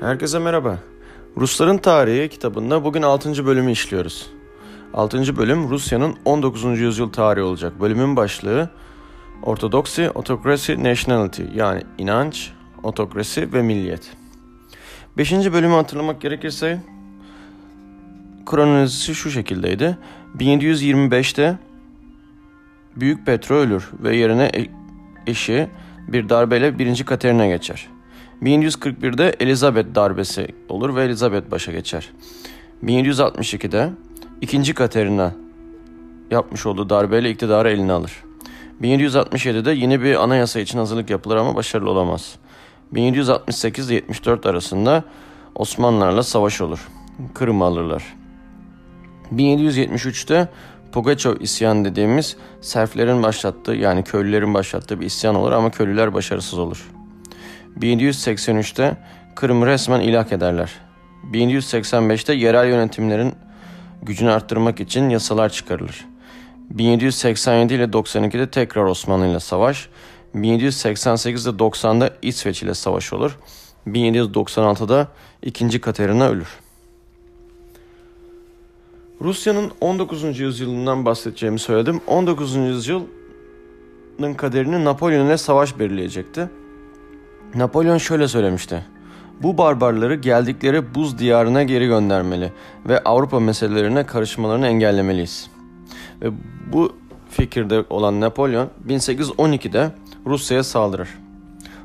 Herkese merhaba. Rusların Tarihi kitabında bugün 6. bölümü işliyoruz. 6. bölüm Rusya'nın 19. yüzyıl tarihi olacak. Bölümün başlığı Ortodoksi, Otokrasi, Nationality yani inanç, otokrasi ve milliyet. 5. bölümü hatırlamak gerekirse kronolojisi şu şekildeydi. 1725'te Büyük Petro ölür ve yerine e- eşi bir darbeyle 1. Katerina geçer. 1741'de Elizabeth darbesi olur ve Elizabeth başa geçer. 1762'de 2. Katerina yapmış olduğu darbeyle iktidarı eline alır. 1767'de yeni bir anayasa için hazırlık yapılır ama başarılı olamaz. 1768 ile 74 arasında Osmanlılarla savaş olur. Kırım'ı alırlar. 1773'te Pugaçov isyan dediğimiz serflerin başlattığı yani köylülerin başlattığı bir isyan olur ama köylüler başarısız olur. 1783'te Kırım'ı resmen ilhak ederler. 1785'te yerel yönetimlerin gücünü arttırmak için yasalar çıkarılır. 1787 ile 92'de tekrar Osmanlı ile savaş. 1788 ile 90'da İsveç ile savaş olur. 1796'da 2. Katerina ölür. Rusya'nın 19. yüzyılından bahsedeceğimi söyledim. 19. yüzyılın kaderini Napolyon ile savaş belirleyecekti. Napolyon şöyle söylemişti. Bu barbarları geldikleri buz diyarına geri göndermeli ve Avrupa meselelerine karışmalarını engellemeliyiz. Ve bu fikirde olan Napolyon 1812'de Rusya'ya saldırır.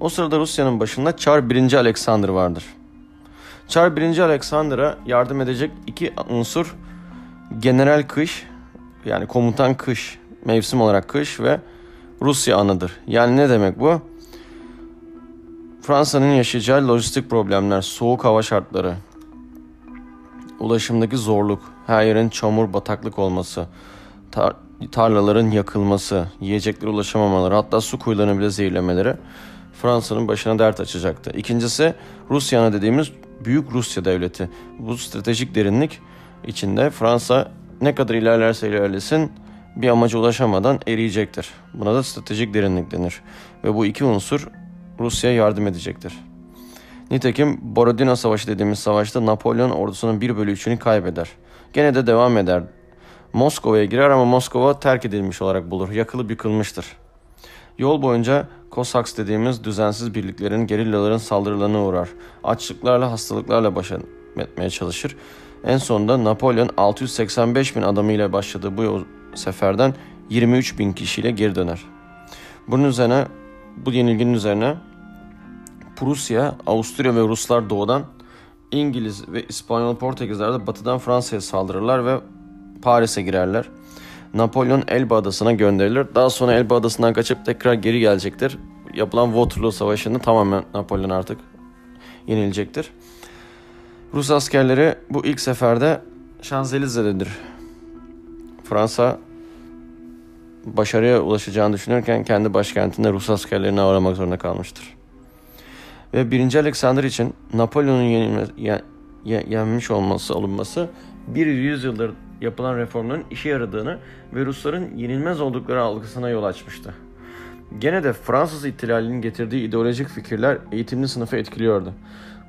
O sırada Rusya'nın başında Çar 1. Alexander vardır. Çar 1. Alexander'a yardım edecek iki unsur General Kış yani komutan kış mevsim olarak kış ve Rusya anıdır. Yani ne demek bu? Fransa'nın yaşayacağı lojistik problemler, soğuk hava şartları, ulaşımdaki zorluk, her yerin çamur bataklık olması, tar- tarlaların yakılması, yiyeceklere ulaşamamaları, hatta su kuyularını bile zehirlemeleri Fransa'nın başına dert açacaktı. İkincisi Rusya'na dediğimiz Büyük Rusya Devleti. Bu stratejik derinlik içinde Fransa ne kadar ilerlerse ilerlesin bir amaca ulaşamadan eriyecektir. Buna da stratejik derinlik denir. Ve bu iki unsur Rusya'ya yardım edecektir. Nitekim Borodino Savaşı dediğimiz savaşta Napolyon ordusunun 1 bölü 3'ünü kaybeder. Gene de devam eder. Moskova'ya girer ama Moskova terk edilmiş olarak bulur. Yakılıp yıkılmıştır. Yol boyunca Cossacks dediğimiz düzensiz birliklerin, gerillaların saldırılarına uğrar. Açlıklarla, hastalıklarla baş etmeye çalışır. En sonunda Napolyon 685 bin adamıyla başladığı bu seferden 23 bin kişiyle geri döner. Bunun üzerine, bu yenilginin üzerine Prusya, Avusturya ve Ruslar doğudan, İngiliz ve İspanyol Portekizler de batıdan Fransa'ya saldırırlar ve Paris'e girerler. Napolyon Elba Adası'na gönderilir. Daha sonra Elba Adası'ndan kaçıp tekrar geri gelecektir. Yapılan Waterloo Savaşı'nda tamamen Napolyon artık yenilecektir. Rus askerleri bu ilk seferde Şanzelize'dedir. Fransa başarıya ulaşacağını düşünürken kendi başkentinde Rus askerlerini avramak zorunda kalmıştır. Ve 1. Alexander için Napolyon'un yenilme, yen, yenmiş olması olunması bir yüzyıldır yapılan reformların işe yaradığını ve Rusların yenilmez oldukları algısına yol açmıştı. Gene de Fransız ihtilalinin getirdiği ideolojik fikirler eğitimli sınıfı etkiliyordu.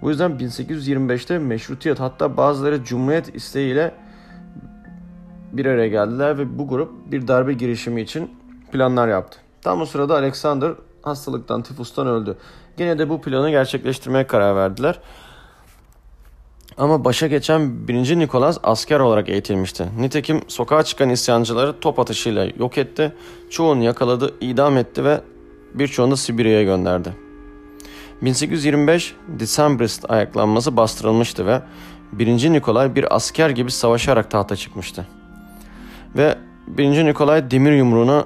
Bu yüzden 1825'te meşrutiyet hatta bazıları cumhuriyet isteğiyle bir araya geldiler ve bu grup bir darbe girişimi için planlar yaptı. Tam o sırada Alexander hastalıktan, tifustan öldü. Gene de bu planı gerçekleştirmeye karar verdiler. Ama başa geçen 1. Nikolas asker olarak eğitilmişti. Nitekim sokağa çıkan isyancıları top atışıyla yok etti. Çoğunu yakaladı, idam etti ve birçoğunu da Sibirya'ya gönderdi. 1825 Decembrist ayaklanması bastırılmıştı ve 1. Nikolay bir asker gibi savaşarak tahta çıkmıştı. Ve 1. Nikolay demir yumruğuna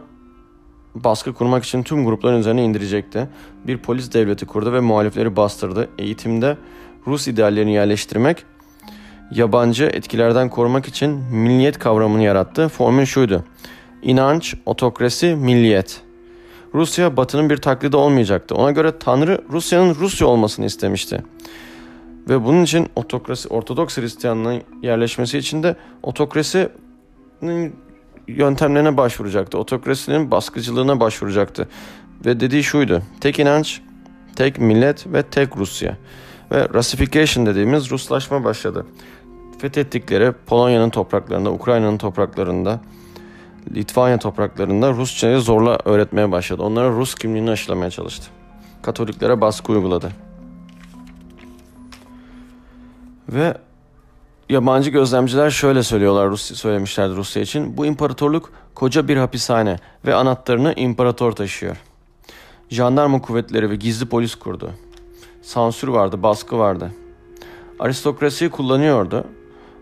baskı kurmak için tüm grupların üzerine indirecekti. Bir polis devleti kurdu ve muhalifleri bastırdı. Eğitimde Rus ideallerini yerleştirmek, yabancı etkilerden korumak için milliyet kavramını yarattı. Formül şuydu. İnanç, otokrasi, milliyet. Rusya batının bir taklidi olmayacaktı. Ona göre Tanrı Rusya'nın Rusya olmasını istemişti. Ve bunun için otokrasi, Ortodoks Hristiyanlığın yerleşmesi için de otokrasinin yöntemlerine başvuracaktı. Otokrasinin baskıcılığına başvuracaktı. Ve dediği şuydu. Tek inanç, tek millet ve tek Rusya. Ve Russification dediğimiz Ruslaşma başladı. Fethettikleri Polonya'nın topraklarında, Ukrayna'nın topraklarında, Litvanya topraklarında Rusçayı zorla öğretmeye başladı. Onlara Rus kimliğini aşılamaya çalıştı. Katoliklere baskı uyguladı. Ve yabancı gözlemciler şöyle söylüyorlar Rusya söylemişlerdi Rusya için. Bu imparatorluk koca bir hapishane ve anahtarını imparator taşıyor. Jandarma kuvvetleri ve gizli polis kurdu. Sansür vardı, baskı vardı. Aristokrasiyi kullanıyordu.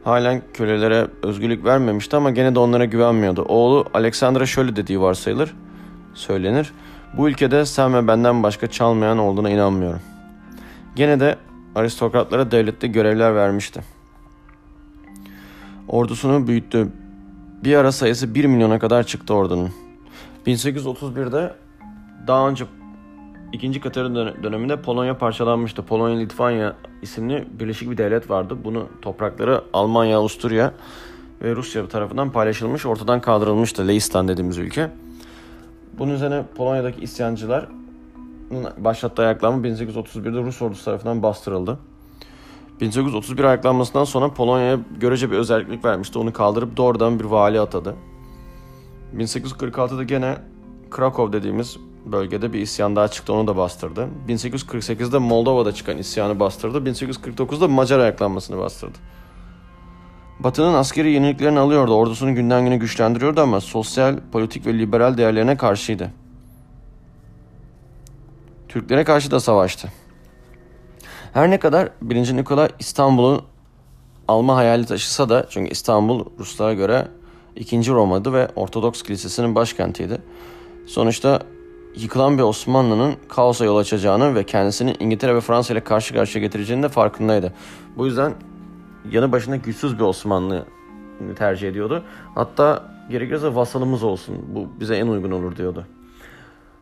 Halen kölelere özgürlük vermemişti ama gene de onlara güvenmiyordu. Oğlu Alexandra şöyle dediği varsayılır, söylenir. Bu ülkede sen ve benden başka çalmayan olduğuna inanmıyorum. Gene de aristokratlara devlette görevler vermişti. Ordusunu büyüttü. Bir ara sayısı 1 milyona kadar çıktı ordunun. 1831'de daha önce 2. Katarina döneminde Polonya parçalanmıştı. Polonya-Litvanya isimli birleşik bir devlet vardı. Bunu toprakları Almanya, Avusturya ve Rusya tarafından paylaşılmış, ortadan kaldırılmıştı. Leistan dediğimiz ülke. Bunun üzerine Polonya'daki isyancılar başlattığı ayaklanma 1831'de Rus ordusu tarafından bastırıldı. 1831 ayaklanmasından sonra Polonya'ya görece bir özellik vermişti. Onu kaldırıp doğrudan bir vali atadı. 1846'da gene Krakow dediğimiz bölgede bir isyan daha çıktı onu da bastırdı. 1848'de Moldova'da çıkan isyanı bastırdı. 1849'da Macar ayaklanmasını bastırdı. Batı'nın askeri yeniliklerini alıyordu, ordusunu günden güne güçlendiriyordu ama sosyal, politik ve liberal değerlerine karşıydı. Türklere karşı da savaştı. Her ne kadar 1. Nikola İstanbul'u alma hayali taşısa da çünkü İstanbul Ruslara göre ikinci Roma'dı ve Ortodoks Kilisesi'nin başkentiydi. Sonuçta yıkılan bir Osmanlı'nın kaosa yol açacağını ve kendisini İngiltere ve Fransa ile karşı karşıya getireceğini de farkındaydı. Bu yüzden yanı başında güçsüz bir Osmanlı tercih ediyordu. Hatta gerekirse vasalımız olsun bu bize en uygun olur diyordu.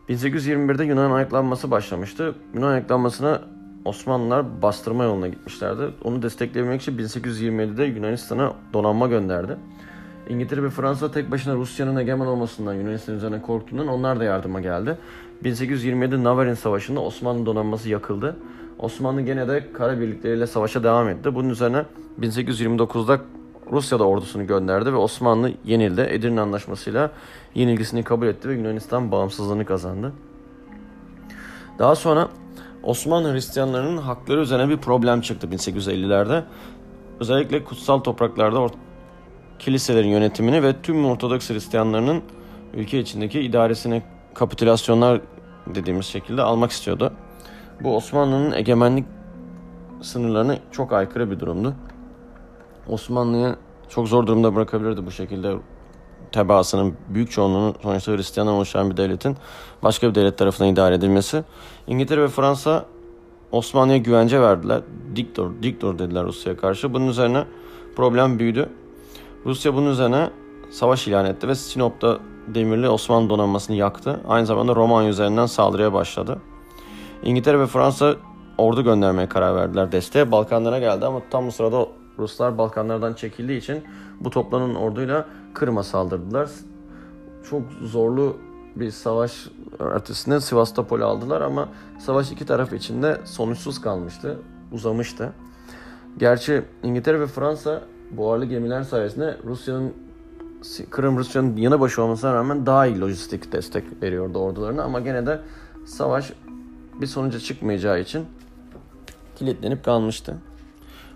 1821'de Yunan ayaklanması başlamıştı. Yunan ayaklanmasına Osmanlılar bastırma yoluna gitmişlerdi. Onu desteklemek için 1827'de Yunanistan'a donanma gönderdi. İngiltere ve Fransa tek başına Rusya'nın egemen olmasından Yunanistan üzerine korktuğundan onlar da yardıma geldi. 1827 Navarin Savaşı'nda Osmanlı donanması yakıldı. Osmanlı gene de kara birlikleriyle savaşa devam etti. Bunun üzerine 1829'da Rusya da ordusunu gönderdi ve Osmanlı yenildi. Edirne Anlaşması'yla yenilgisini kabul etti ve Yunanistan bağımsızlığını kazandı. Daha sonra Osmanlı Hristiyanlarının hakları üzerine bir problem çıktı 1850'lerde. Özellikle kutsal topraklarda kiliselerin yönetimini ve tüm Ortodoks Hristiyanlarının ülke içindeki idaresini kapitülasyonlar dediğimiz şekilde almak istiyordu. Bu Osmanlı'nın egemenlik sınırlarına çok aykırı bir durumdu. Osmanlı'yı çok zor durumda bırakabilirdi bu şekilde tebaasının büyük çoğunluğunun sonuçta Hristiyanlar oluşan bir devletin başka bir devlet tarafından idare edilmesi. İngiltere ve Fransa Osmanlı'ya güvence verdiler. Diktor, diktor dediler Rusya'ya karşı. Bunun üzerine problem büyüdü. Rusya bunun üzerine savaş ilan etti ve Sinop'ta demirli Osmanlı donanmasını yaktı. Aynı zamanda Romanya üzerinden saldırıya başladı. İngiltere ve Fransa ordu göndermeye karar verdiler desteğe. Balkanlara geldi ama tam bu sırada Ruslar Balkanlardan çekildiği için bu toplanan orduyla Kırım'a saldırdılar. Çok zorlu bir savaş ertesinde Sivastopol'ü aldılar ama savaş iki taraf için de sonuçsuz kalmıştı, uzamıştı. Gerçi İngiltere ve Fransa buharlı gemiler sayesinde Rusya'nın Kırım Rusya'nın yanı başı olmasına rağmen daha iyi lojistik destek veriyordu ordularına ama gene de savaş bir sonuca çıkmayacağı için kilitlenip kalmıştı.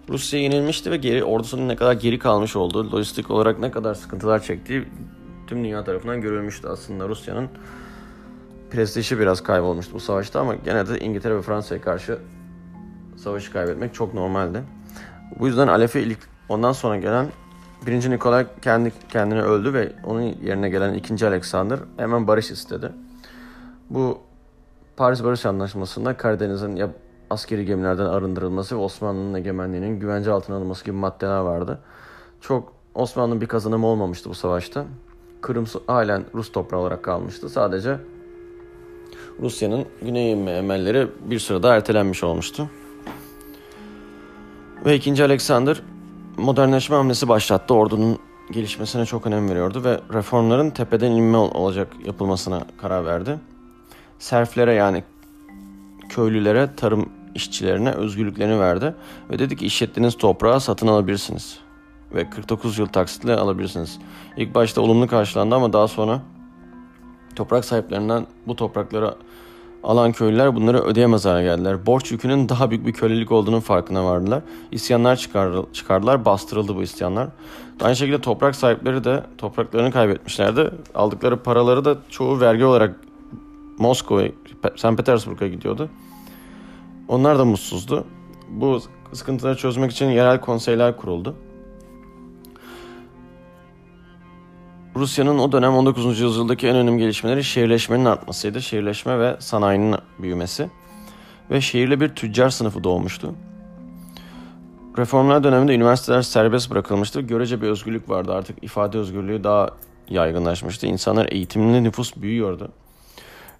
Rusya yenilmişti ve geri ordusunun ne kadar geri kalmış olduğu, lojistik olarak ne kadar sıkıntılar çektiği tüm dünya tarafından görülmüştü aslında Rusya'nın prestiji biraz kaybolmuştu bu savaşta ama gene de İngiltere ve Fransa'ya karşı savaşı kaybetmek çok normaldi. Bu yüzden Alef'e ilk ondan sonra gelen birinci Nikolay kendi kendini öldü ve onun yerine gelen ikinci Alexander hemen barış istedi. Bu Paris Barış Anlaşması'nda Karadeniz'in askeri gemilerden arındırılması ve Osmanlı'nın egemenliğinin güvence altına alınması gibi maddeler vardı. Çok Osmanlı'nın bir kazanımı olmamıştı bu savaşta. Kırım halen Rus toprağı olarak kalmıştı. Sadece Rusya'nın güney inme emelleri bir süre daha ertelenmiş olmuştu. Ve 2. Alexander modernleşme hamlesi başlattı. Ordunun gelişmesine çok önem veriyordu ve reformların tepeden inme olacak yapılmasına karar verdi. Serflere yani köylülere tarım işçilerine özgürlüklerini verdi ve dedi ki işlettiğiniz toprağı satın alabilirsiniz ve 49 yıl taksitle alabilirsiniz. İlk başta olumlu karşılandı ama daha sonra toprak sahiplerinden bu toprakları alan köylüler bunları ödeyemez hale geldiler. Borç yükünün daha büyük bir kölelik olduğunun farkına vardılar. İsyanlar çıkardılar, bastırıldı bu isyanlar. Aynı şekilde toprak sahipleri de topraklarını kaybetmişlerdi. Aldıkları paraları da çoğu vergi olarak Moskova, St. Petersburg'a gidiyordu. Onlar da mutsuzdu. Bu sıkıntıları çözmek için yerel konseyler kuruldu. Rusya'nın o dönem 19. yüzyıldaki en önemli gelişmeleri şehirleşmenin artmasıydı. Şehirleşme ve sanayinin büyümesi. Ve şehirli bir tüccar sınıfı doğmuştu. Reformlar döneminde üniversiteler serbest bırakılmıştı. Görece bir özgürlük vardı. Artık ifade özgürlüğü daha yaygınlaşmıştı. İnsanlar eğitimli nüfus büyüyordu.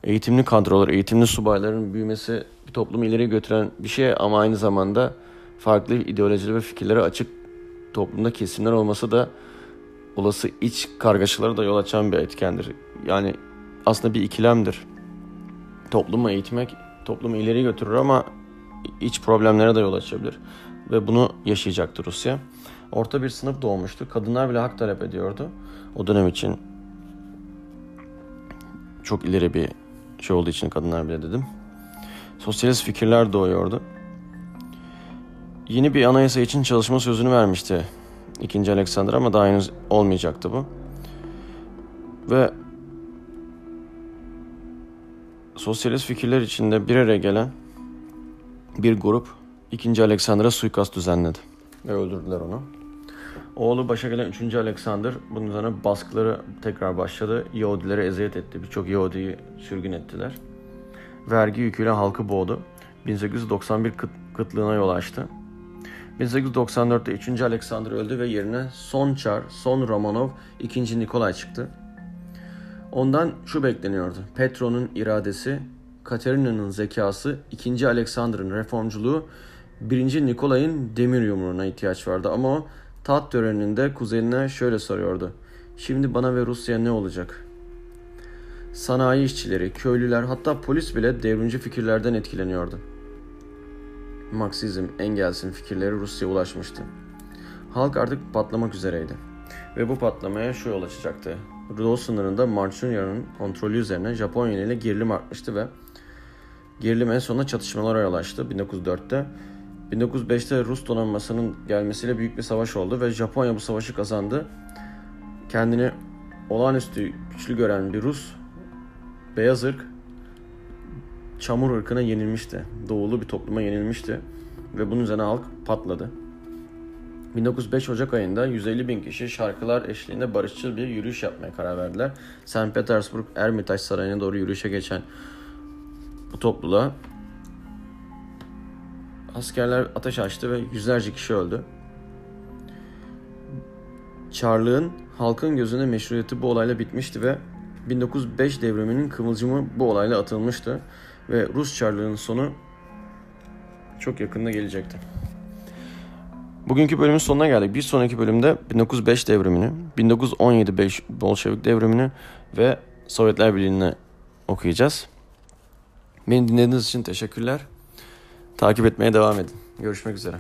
Eğitimli kadrolar, eğitimli subayların büyümesi bir toplumu ileri götüren bir şey ama aynı zamanda farklı ideolojileri ve fikirlere açık toplumda kesimler olması da olası iç kargaşaları da yol açan bir etkendir. Yani aslında bir ikilemdir. Toplumu eğitmek toplumu ileri götürür ama iç problemlere de yol açabilir. Ve bunu yaşayacaktı Rusya. Orta bir sınıf doğmuştu. Kadınlar bile hak talep ediyordu. O dönem için çok ileri bir şey olduğu için kadınlar bile dedim. Sosyalist fikirler doğuyordu. Yeni bir anayasa için çalışma sözünü vermişti İkinci Alexander ama daha henüz olmayacaktı bu. Ve sosyalist fikirler içinde bir araya gelen bir grup ikinci Alexander'a suikast düzenledi. Ve öldürdüler onu. Oğlu başa gelen 3. Alexander bunun üzerine baskıları tekrar başladı. Yahudilere eziyet etti. Birçok Yahudi'yi sürgün ettiler. Vergi yüküyle halkı boğdu. 1891 kıt, kıtlığına yol açtı. 1894'te 3. Alexander öldü ve yerine son Çar, son Romanov, 2. Nikolay çıktı. Ondan şu bekleniyordu. Petro'nun iradesi, Katerina'nın zekası, 2. Alexander'ın reformculuğu, 1. Nikolay'ın demir yumruğuna ihtiyaç vardı. Ama o taht töreninde kuzenine şöyle soruyordu. Şimdi bana ve Rusya ne olacak? Sanayi işçileri, köylüler hatta polis bile devrimci fikirlerden etkileniyordu. Marksizm, Engels'in fikirleri Rusya'ya ulaşmıştı. Halk artık patlamak üzereydi. Ve bu patlamaya şu yol açacaktı. Doğu sınırında Mançurya'nın kontrolü üzerine Japonya ile gerilim artmıştı ve gerilim en sonunda çatışmalara yol açtı 1904'te. 1905'te Rus donanmasının gelmesiyle büyük bir savaş oldu ve Japonya bu savaşı kazandı. Kendini olağanüstü güçlü gören bir Rus beyaz ırk çamur ırkına yenilmişti. Doğulu bir topluma yenilmişti. Ve bunun üzerine halk patladı. 1905 Ocak ayında 150 bin kişi şarkılar eşliğinde barışçıl bir yürüyüş yapmaya karar verdiler. St. Petersburg Ermitaj Sarayı'na doğru yürüyüşe geçen bu topluluğa askerler ateş açtı ve yüzlerce kişi öldü. Çarlığın halkın gözünde meşruiyeti bu olayla bitmişti ve 1905 devriminin kıvılcımı bu olayla atılmıştı ve Rus Çarlığı'nın sonu çok yakında gelecekti. Bugünkü bölümün sonuna geldik. Bir sonraki bölümde 1905 devrimini, 1917 Bolşevik devrimini ve Sovyetler Birliği'ni okuyacağız. Beni dinlediğiniz için teşekkürler. Takip etmeye devam edin. Görüşmek üzere.